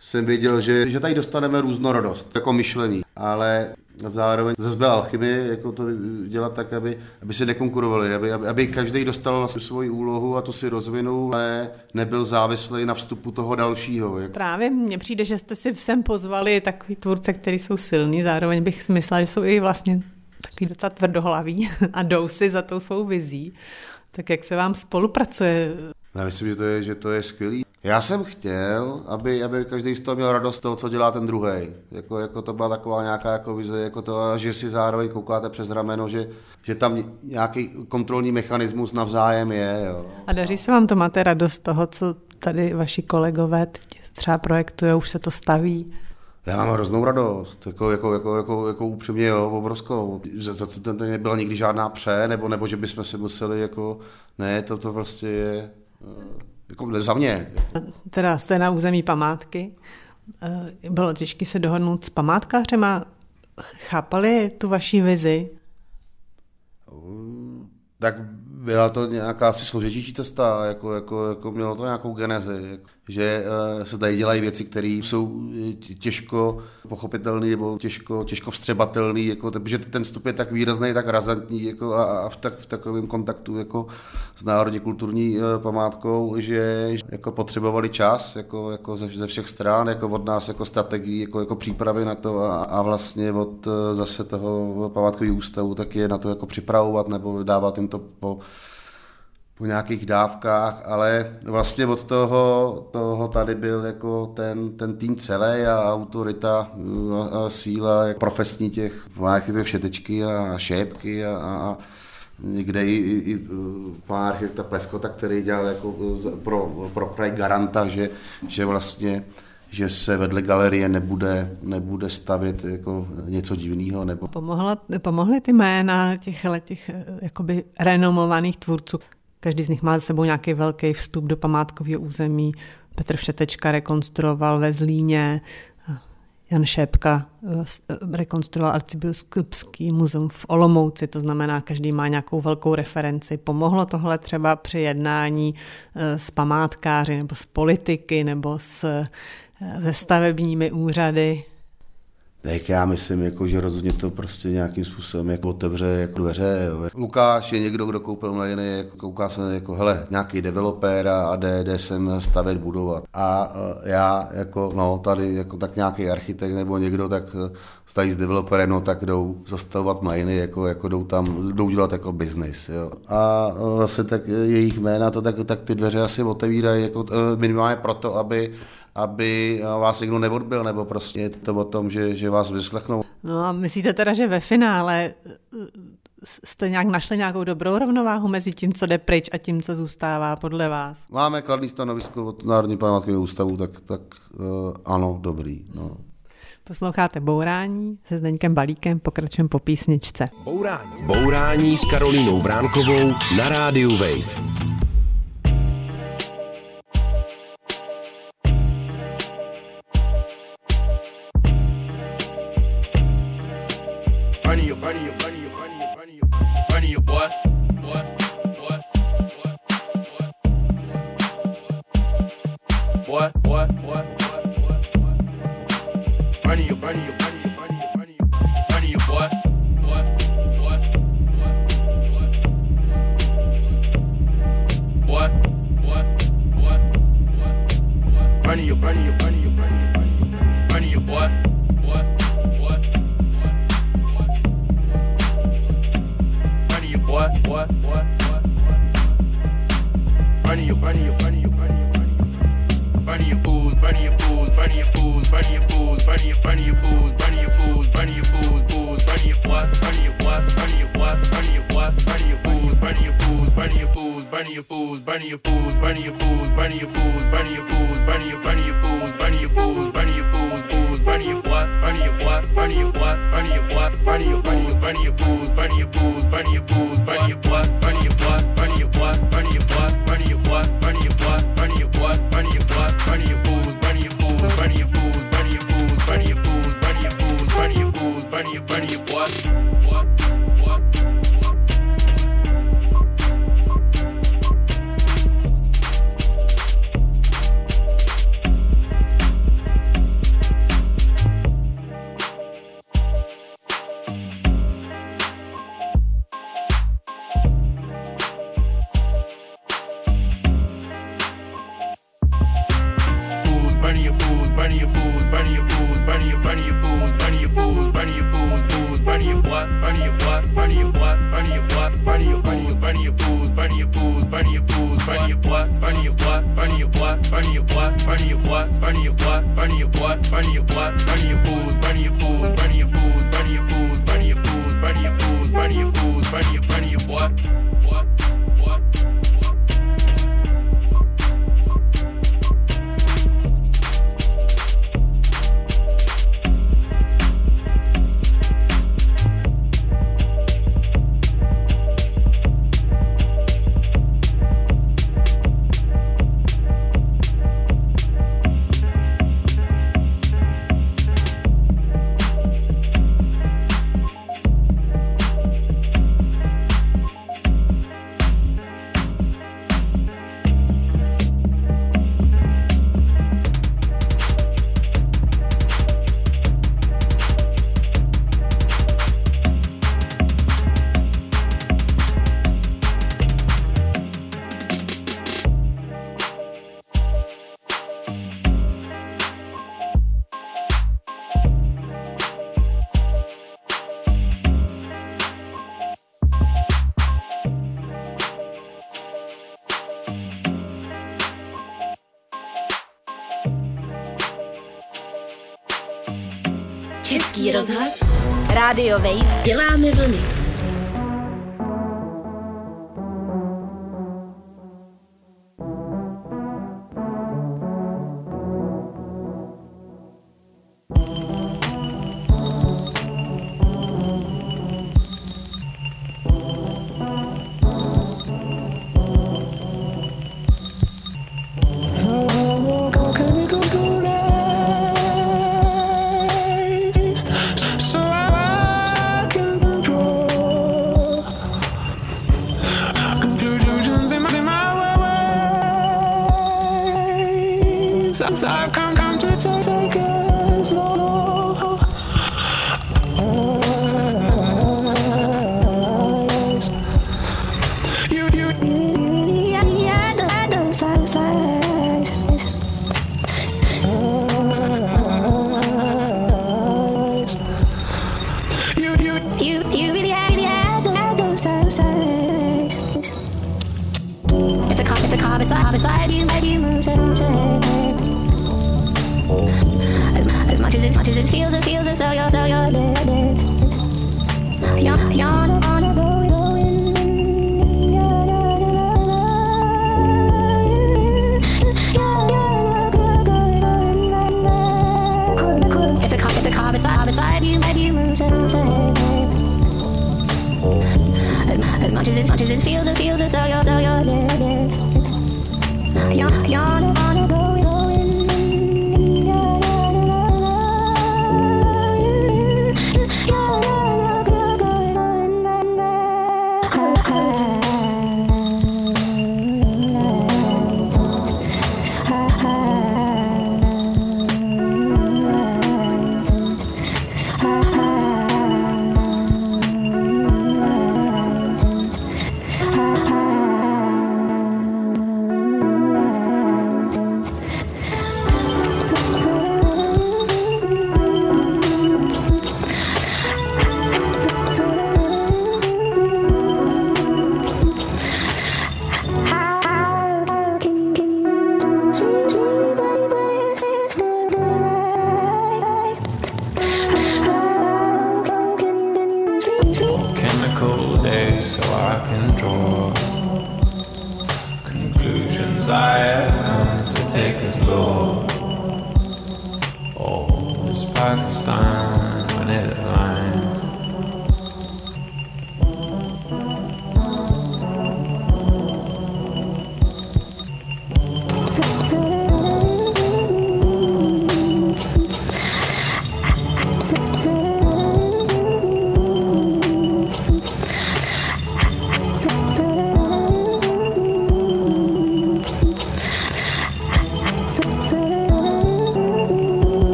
jsem věděl, že, že tady dostaneme různorodost, jako myšlení, ale zároveň zase byla alchymie, jako to dělat tak, aby, aby se nekonkurovali, aby, aby, aby každý dostal svoji úlohu a tu si rozvinul, ale nebyl závislý na vstupu toho dalšího. Jak... Právě mně přijde, že jste si sem pozvali takový tvůrce, který jsou silní, zároveň bych myslela, že jsou i vlastně takový docela tvrdohlaví a jdou si za tou svou vizí. Tak jak se vám spolupracuje? Já myslím, že to je, že to je skvělý. Já jsem chtěl, aby, aby každý z toho měl radost z toho, co dělá ten druhý. Jako, jako to byla taková nějaká jako vize, jako to, že si zároveň koukáte přes rameno, že, že tam nějaký kontrolní mechanismus navzájem je. Jo. A daří se vám to, máte radost z toho, co tady vaši kolegové třeba projektují, už se to staví? Já mám hroznou radost, jako, jako, jako, jako, jako upřímně, jo, obrovskou. Za to nebyla nikdy žádná pře, nebo, nebo že bychom si museli, jako, ne, to, to prostě je, Jako za mě. Teda jste na území památky. Eh, bylo těžké se dohodnout s památkářema. Chápali tu vaší vizi? Tak byla to nějaká asi složitější cesta, jako, jako, jako mělo to nějakou genezi, že eh, se tady dělají věci, které jsou těžko pochopitelné nebo těžko, těžko vstřebatelné, jako, protože ten vstup je tak výrazný, tak razantní jako, a, v, tak, v takovém kontaktu jako s národně kulturní eh, památkou, že jako potřebovali čas jako, jako ze, ze všech stran, jako od nás jako strategii, jako, jako přípravy na to a, a vlastně od eh, zase toho památkového ústavu tak je na to jako připravovat nebo dávat jim to po po nějakých dávkách, ale vlastně od toho, toho tady byl jako ten, ten tým celý a autorita a, a síla jak profesní těch, těch všetečky a šépky a, a někde i, i, i pán architekta Pleskota, který dělal jako pro, pro kraj garanta, že, že vlastně že se vedle galerie nebude, nebude stavět jako něco divného. Nebo... Pomohla, pomohly ty jména těch, těch jakoby renomovaných tvůrců Každý z nich má za sebou nějaký velký vstup do památkového území. Petr Všetečka rekonstruoval ve Zlíně, Jan Šépka eh, rekonstruoval arcibiskupský muzeum v Olomouci, to znamená, každý má nějakou velkou referenci. Pomohlo tohle třeba při jednání eh, s památkáři nebo s politiky nebo s, eh, se stavebními úřady? Tak já myslím, jako, že rozhodně to prostě nějakým způsobem jako otevře jako dveře. Jo. Lukáš je někdo, kdo koupil mlejny, jako, kouká se jako, hele, nějaký developer a jde, jde sem stavět, budovat. A já jako, no, tady jako tak nějaký architekt nebo někdo, tak uh, stají s developerem, no tak jdou zastavovat mlejny, jako, jako jdou tam, jdou dělat jako biznis. A vlastně tak jejich jména, to tak, tak ty dveře asi otevírají jako, uh, minimálně proto, aby aby vás někdo neodbil, nebo prostě je to o tom, že, že vás vyslechnou. No a myslíte teda, že ve finále eh, jste nějak našli nějakou dobrou rovnováhu mezi tím, co jde pryč a tím, co zůstává podle vás? Máme kladný stanovisko od Národní památkového ústavu, tak, tak uh, ano, dobrý. No. Posloucháte Bourání se Zdeňkem Balíkem, pokračujeme po písničce. Bourání. Bourání s Karolínou Vránkovou na rádiu Wave. boy. burn your fools, burn your fools, burn your, burn your fools, burn your fools, burn your fools, fools, burn your fools, burn your fools, burn your fools, burn your fools, burn your fools, burn your fools, burn your fools, burn your fools, burn your fools, burn your fools, burn your fools, burn your fools, burn your, burn your fools, burn your fools, burn your fools, fools, burn your fools, burn your fools, burn your fools, burn your fools, burn your fools, burn your fools, burn your fools, burn your fools, burn your fools, burn your fools, burn your fools, burn your fools. Rádio Wave, děláme vlny. Posloucháte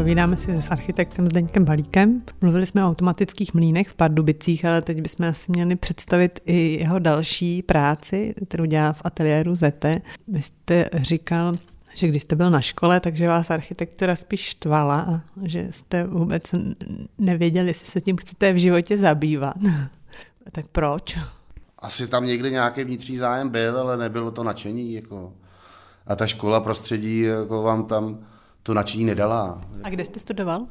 povídáme si s architektem Zdeňkem Balíkem. Mluvili jsme o automatických mlínech v Pardubicích, ale teď bychom asi měli představit i jeho další práci, kterou dělá v ateliéru Zete. Vy jste říkal, že když jste byl na škole, takže vás architektura spíš štvala a že jste vůbec nevěděli, jestli se tím chcete v životě zabývat. tak proč? Asi tam někdy nějaký vnitřní zájem byl, ale nebylo to nadšení. Jako. A ta škola prostředí jako vám tam to nadšení nedala. A kde jste studoval?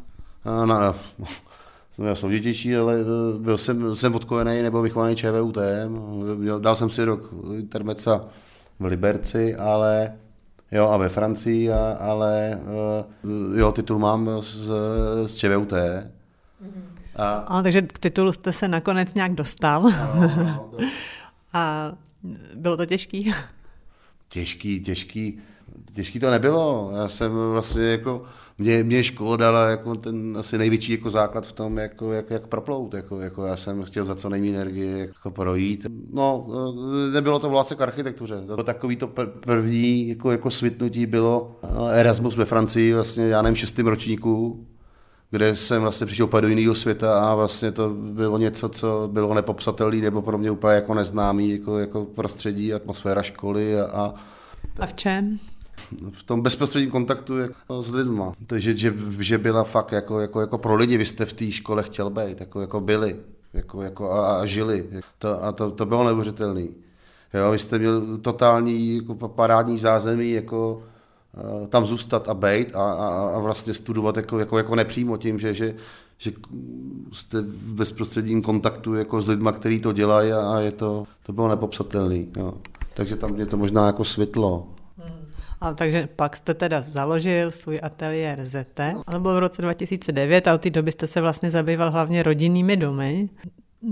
Na, na, jsem měl složitější, ale e, byl jsem, jsem odkojený nebo vychovaný ČVUT. Dal jsem si rok intermeca v Liberci, ale jo, a ve Francii, a, ale e, jo, titul mám z, z ČVUT. A... a takže k titulu jste se nakonec nějak dostal. No, no, to... a bylo to těžký? Těžký, těžký. Těžký to nebylo. Já jsem vlastně jako mě, mě škola dala jako ten asi největší jako základ v tom, jako, jak, jak proplout. Jako, jako já jsem chtěl za co nejméně energie jako projít. No, nebylo to vlastně k architektuře. To takový to první jako, jako svitnutí bylo Erasmus ve Francii, vlastně já nevím, šestým ročníku, kde jsem vlastně přišel úplně do jiného světa a vlastně to bylo něco, co bylo nepopsatelné nebo pro mě úplně jako neznámý jako, jako prostředí, atmosféra školy a, a v čem? V tom bezprostředním kontaktu jako s lidma. Takže, že, že byla fakt jako, jako, jako pro lidi, vy jste v té škole chtěl být, jako, jako byli jako, jako a, a, žili. To, a to, to bylo neuvěřitelné. Jo, vy jste měl totální jako parádní zázemí, jako uh, tam zůstat a být a, a, a vlastně studovat jako, jako, jako nepřímo tím, že, že, že jste v bezprostředním kontaktu jako s lidmi, kteří to dělají a, a je to, to bylo nepopsatelné. Takže tam mě to možná jako světlo. A takže pak jste teda založil svůj ateliér ZT, ale bylo v roce 2009 a od té doby jste se vlastně zabýval hlavně rodinnými domy.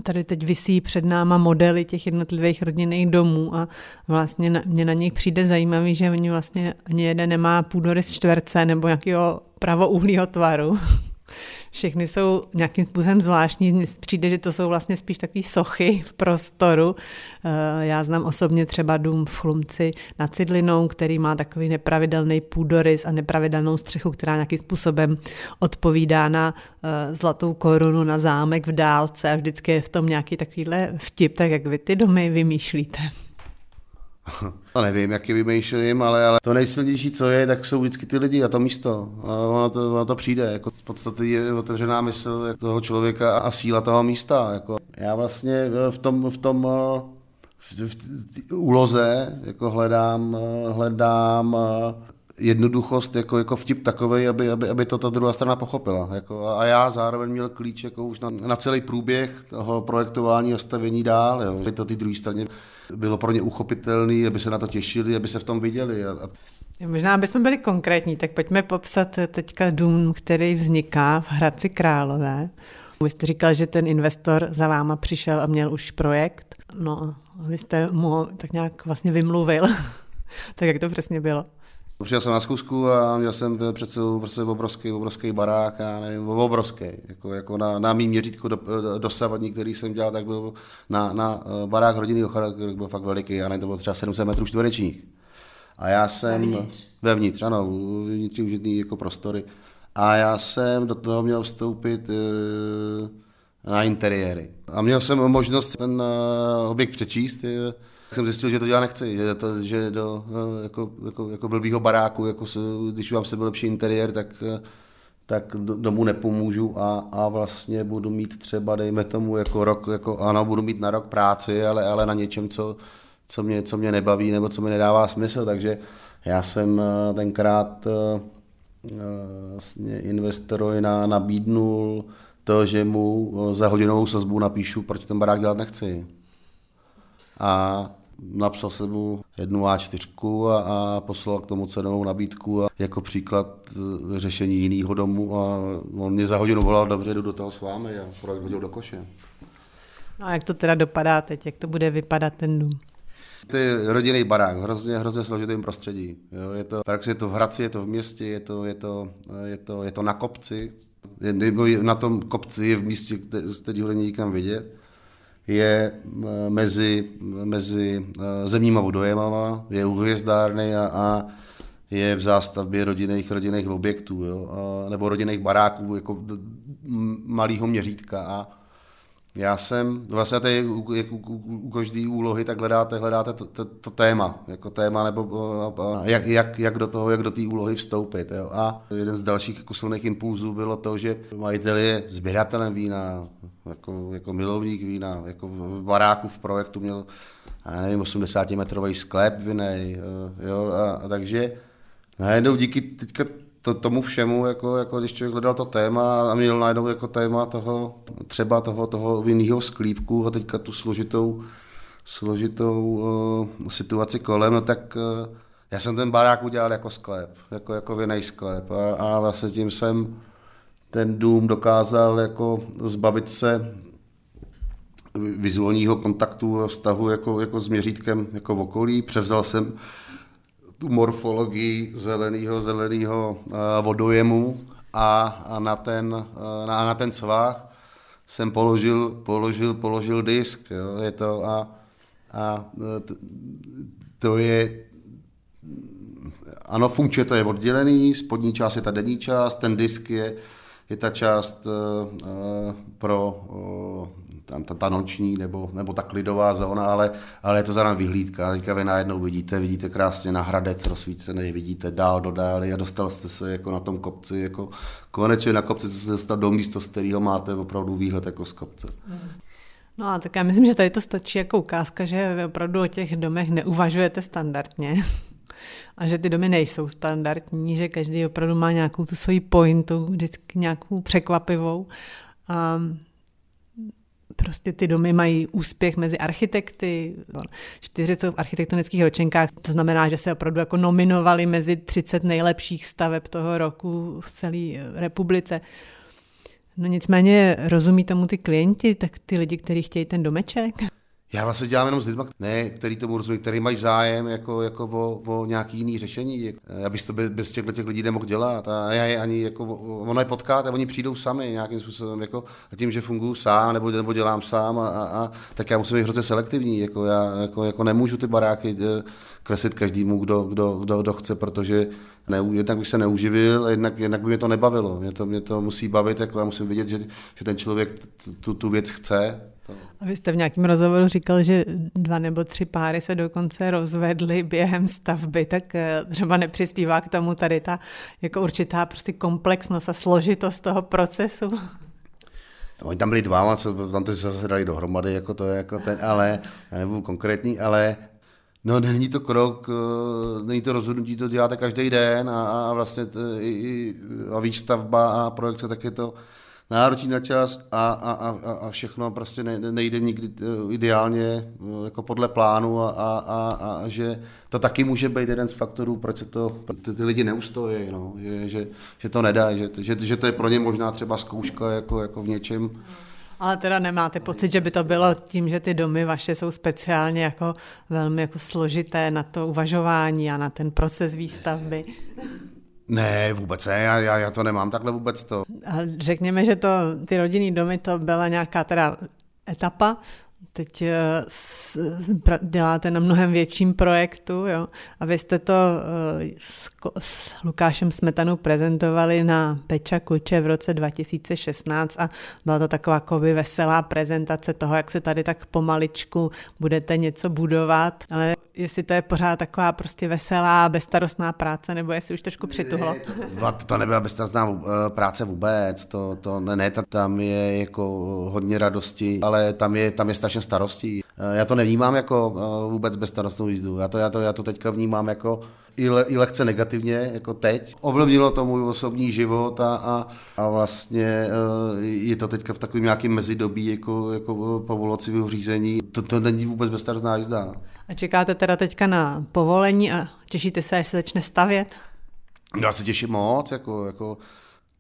Tady teď vysí před náma modely těch jednotlivých rodinných domů a vlastně na, mě na nich přijde zajímavý, že oni vlastně ani jeden nemá půdorys čtverce nebo nějakého pravouhlého tvaru, všechny jsou nějakým způsobem zvláštní. Přijde, že to jsou vlastně spíš takové sochy v prostoru. Eh, já znám osobně třeba dům v Chlumci nad Cidlinou, který má takový nepravidelný půdorys a nepravidelnou střechu, která nějakým způsobem odpovídá na eh, zlatou korunu, na zámek v dálce a vždycky je v tom nějaký takovýhle vtip, tak jak vy ty domy vymýšlíte. To nevím, jak je vymýšlím, ale, ale to nejsilnější, co je, tak jsou vždycky ty lidi a to místo. A ono to, ono to přijde. Jako v podstatě je otevřená mysl toho člověka a síla toho místa. Jako já vlastně v tom, v tom v, v, v úloze jako hledám, hledám jednoduchost jako, jako vtip takový, aby, aby, aby to ta druhá strana pochopila. Jako, a já zároveň měl klíč jako už na, na celý průběh toho projektování a stavění dál, jo, aby to ty druhé straně bylo pro ně uchopitelné, aby se na to těšili, aby se v tom viděli. A, a... Možná, aby jsme byli konkrétní, tak pojďme popsat teďka dům, který vzniká v Hradci Králové. Vy jste říkal, že ten investor za váma přišel a měl už projekt. No, vy jste mu tak nějak vlastně vymluvil. tak jak to přesně bylo? Přišel jsem na zkusku a měl jsem před sebou prostě obrovský, obrovský barák, a nevím, obrovský, jako, jako na, na mým měřítku do, dosavadní, který jsem dělal, tak byl na, na eh, barák rodinného charakteru, byl fakt veliký, a ne, to bylo třeba 700 metrů čtverečních. A já jsem... Vevnitř. Vevnitř, ano, vnitř užitný jako prostory. A já jsem do toho měl vstoupit e, na interiéry. A měl jsem možnost ten e, objekt přečíst, jsem zjistil, že to dělat nechci, že, to, že do eh, jako, jako, jako blbýho baráku, jako když vám se byl lepší interiér, tak, eh, tak domů nepomůžu a, a vlastně budu mít třeba, dejme tomu, jako rok, jako ano, budu mít na rok práci, ale, ale na něčem, co, co, mě, co mě nebaví nebo co mi nedává smysl, takže já jsem eh, tenkrát vlastně investorovi na, nabídnul to, že mu za hodinovou sazbu napíšu, proč ten barák dělat nechci. A napsal jsem mu jednu A4 a, a poslal k tomu cenovou nabídku a jako příklad e, řešení jiného domu a on mě za hodinu volal, dobře, jdu do toho s vámi a projekt hodil do koše. No a jak to teda dopadá teď, jak to bude vypadat ten dům? To je rodinný barák, hrozně, hrozně složitým prostředí. Jo, je to, je to v Hradci, je to v městě, je to, je to, je to, je to na kopci. Je, na tom kopci je v místě, z kterého není nikam vidět je mezi, mezi eh, zemníma vodojemama, je u hvězdárny a, a je v zástavbě rodinných, rodinných objektů, jo, a, nebo rodinných baráků, jako malého měřítka. A já jsem, vlastně tady u, jak u, u, u každé úlohy, tak hledáte, hledáte to, to, to, téma, jako téma, nebo a, jak, jak, jak, do toho, jak do té úlohy vstoupit. Jo. A jeden z dalších jako silných impulzů bylo to, že majitel je sběratelem vína, jako, jako milovník vína, jako v baráku v projektu měl, já nevím, 80 metrový sklep vinej, jo, a, a takže najednou díky teďka to, tomu všemu, jako, jako když člověk hledal to téma a měl najednou jako téma toho, třeba toho, toho vinného sklípku a teďka tu složitou, složitou uh, situaci kolem, no tak uh, já jsem ten barák udělal jako sklep, jako, jako vinný sklep a, a vlastně tím jsem ten dům dokázal jako zbavit se vizuálního kontaktu a vztahu jako, jako s měřítkem jako v okolí. Převzal jsem tu morfologii zeleného, zeleného vodojemu a, a na, ten, na, na ten svah jsem položil, položil, položil disk. Jo. Je to a, a to je ano, funkčně to je oddělený, spodní část je ta denní část, ten disk je, je ta část uh, pro uh, ta, ta, ta noční nebo, nebo ta klidová zóna, ale, ale je to za nám vyhlídka. Teďka vy najednou vidíte, vidíte krásně na hradec rozsvícený, vidíte dál do dály a dostal jste se jako na tom kopci, jako konečně na kopci jste se dostal do místa, z kterého máte opravdu výhled jako z kopce. No a tak já myslím, že tady to stačí jako ukázka, že vy opravdu o těch domech neuvažujete standardně a že ty domy nejsou standardní, že každý opravdu má nějakou tu svoji pointu, vždycky nějakou překvapivou. A prostě ty domy mají úspěch mezi architekty. Čtyři jsou v architektonických ročenkách, to znamená, že se opravdu jako nominovali mezi 30 nejlepších staveb toho roku v celé republice. No nicméně rozumí tomu ty klienti, tak ty lidi, kteří chtějí ten domeček? Já vlastně dělám jenom s lidmi, ne, který tomu rozumí, který mají zájem jako, jako o, o, nějaký jiný řešení. Já bych to bez, bez těchto těch lidí nemohl dělat. A já je ani jako, ono je potkat a oni přijdou sami nějakým způsobem. Jako, a tím, že funguji sám nebo, nebo dělám sám, a, a, a, tak já musím být hrozně selektivní. Jako, já jako, jako nemůžu ty baráky eh, kreslit každému, kdo, kdo, kdo, kdo chce, protože ne, jednak bych se neuživil, jednak, jednak by mě to nebavilo. Mě to, mě to musí bavit, jako já musím vidět, že, že ten člověk tu, tu věc chce a vy jste v nějakém rozhovoru říkal, že dva nebo tři páry se dokonce rozvedly během stavby, tak eh, třeba nepřispívá k tomu tady ta jako určitá prostě komplexnost a složitost toho procesu. Oni tam byli dva, co, tam to se zase dali dohromady, jako to je jako ten, ale, já nebudu konkrétní, ale No, není to krok, eh, není to rozhodnutí, to děláte každý den a, a vlastně t, i, i, a výstavba a projekce, tak je to, náročí na čas a, a, a, a všechno prostě nejde nikdy eh, ideálně eh, jako podle plánu a, a, a, a že to taky může být jeden z faktorů, proč se to ty, ty lidi neustojí, no, že, že, že, to nedá, že, že, že to je pro ně možná třeba zkouška jako, jako v něčem. Ale teda nemáte pocit, že by to bylo tím, že ty domy vaše jsou speciálně jako velmi jako složité na to uvažování a na ten proces výstavby? Ne, vůbec ne, já, já, já to nemám takhle vůbec to. A řekněme, že to, ty rodinný domy, to byla nějaká teda etapa, teď eh, děláte na mnohem větším projektu, jo, a vy jste to eh, s, s Lukášem Smetanou prezentovali na Peča Kuče v roce 2016 a byla to taková koby veselá prezentace toho, jak se tady tak pomaličku budete něco budovat, ale jestli to je pořád taková prostě veselá, bezstarostná práce, nebo jestli už trošku přituhlo. To, nebyla bezstarostná eh, práce vůbec, to, to ne, ne, tam je jako hodně radosti, ale tam je, tam je strašně starostí. Eh, já to nevnímám jako eh, vůbec bezstarostnou jízdu, já to, já to, já to teďka vnímám jako i, le, i lehce negativně, jako teď. Ovlivnilo to můj osobní život a, a, a vlastně je to teďka v takovém nějakém mezidobí jako, jako povolacího řízení. To, to není vůbec bezstarostná jízda. A čekáte teda teďka na povolení a těšíte se, až se začne stavět? Já se těším moc, jako, jako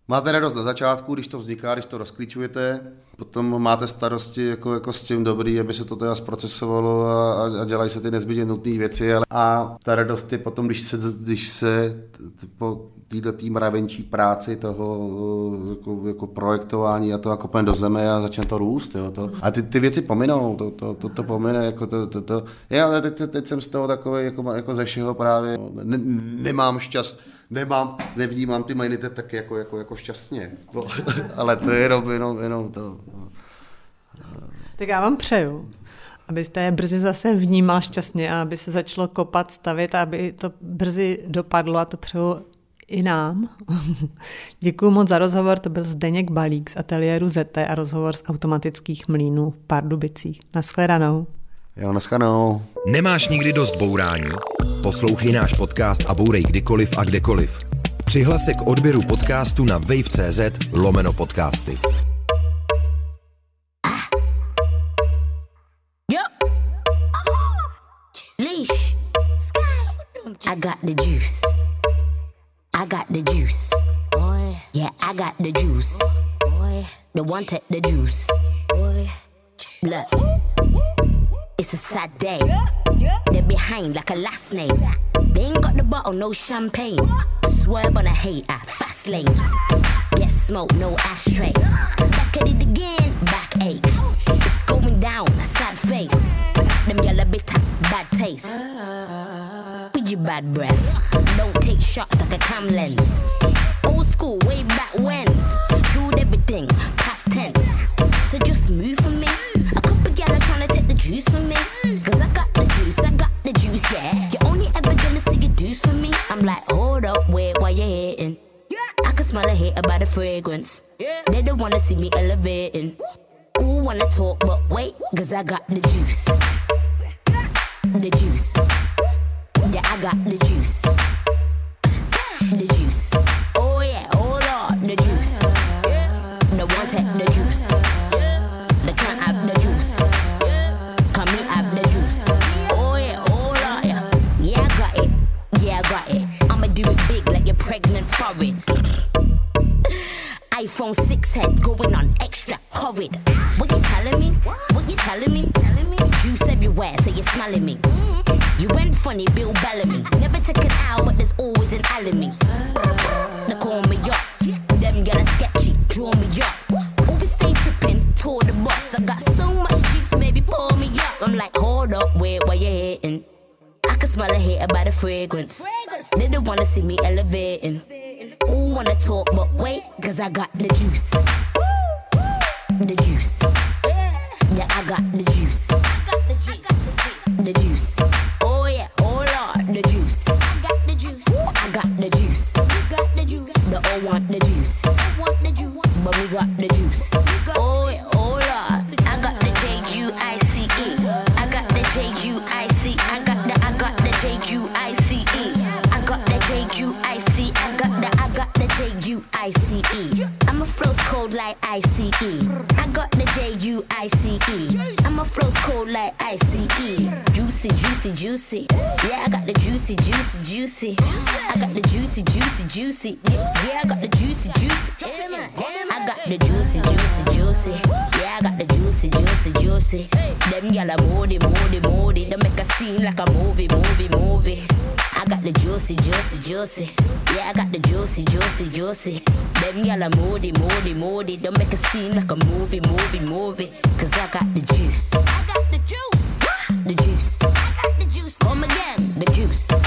Máte radost na začátku, když to vzniká, když to rozklíčujete, potom máte starosti jako, jako s tím dobrý, aby se to teda zprocesovalo a, a dělají se ty nezbytně nutné věci. Ale, a ta radost je potom, když se, když se po této tým mravenčí práci toho jako, jako projektování a to jako do zeme a začne to růst. Jo, to. A ty, ty věci pominou, to, to, to, to pomine. Jako to, to, to. Já teď, teď, jsem z toho takový jako, jako ze všeho právě ne, nemám šťast, nemám, nevnímám ty majnity tak jako, jako, jako šťastně. No, ale to je jenom, jenom, jenom to. No. Tak já vám přeju, abyste je brzy zase vnímal šťastně a aby se začalo kopat, stavit a aby to brzy dopadlo a to přeju i nám. Děkuji moc za rozhovor, to byl Zdeněk Balík z ateliéru ZT a rozhovor z automatických mlínů v Pardubicích. Naschledanou. Jo, naschledanou. Nemáš nikdy dost bourání? Poslouchej náš podcast a bourej kdykoliv a kdekoliv. Přihlas se k odběru podcastu na wave.cz lomeno podcasty. I got the juice. I got the juice. Boy. Yeah, I got the juice. Boy, the one take the juice. Boy, look, it's a sad day. They're behind like a last name. They ain't got the bottle, no champagne. Swerve on a hater, fast lane. Get smoke, no ashtray. Back at it again, back ache. It's going down, a sad face. Them yellow bitter, bad taste. With your bad breath. Don't take shots like a cam lens. Old school, way back when. Food everything, past tense. So just move for me. Juice from me. Cause I got the juice, I got the juice, yeah. You're only ever gonna see your juice for me. I'm like, hold up, wait, why you hating? I can smell a hater by the fragrance. They don't wanna see me elevating. Ooh, wanna talk, but wait, cause I got the juice. The juice. Yeah, I got the juice. The juice. It. iPhone 6 head going on extra horrid. What you telling me? What you telling me? Telling me? Juice everywhere, so you're smelling me. Mm-hmm. You went funny, Bill Bellamy. Never take an hour, but there's always an me. They call me up. Them get a sketchy, draw me up. Always stay tripping, toward the boss. I got so much juice, baby, pour me up. I'm like, hold up, wait, why you hating? I can smell a hater by the fragrance. They don't wanna see me elevating. Ooh, wanna talk, but wait, cause I got the juice. The juice. Yeah, I got the juice. The juice. Oh yeah, oh the juice. I got the juice. I got the juice. Got the juice. The all want the juice. want the juice. But we got the juice. Yeah, oh like I got the J U I C E. I'm a flows cold like I C E. Juicy, juicy, juicy. Yeah, I got the juicy, juicy, juicy. I got the juicy, juicy, juicy. Yeah, I got the juicy, juicy. I got the juicy, juicy, juicy. Yeah, I got the juicy, juicy, juicy. Them gyal are moody, moody, moody. They make a scene like a movie, movie, movie. The juicy, juicy, juicy. Yeah, I got the juicy, juicy, juicy. Them gyal are moody, moody, moody. They make a scene like a movie, movie, movie. Cause I got the juice. I got the juice. The juice. I got the juice. Come again. The juice.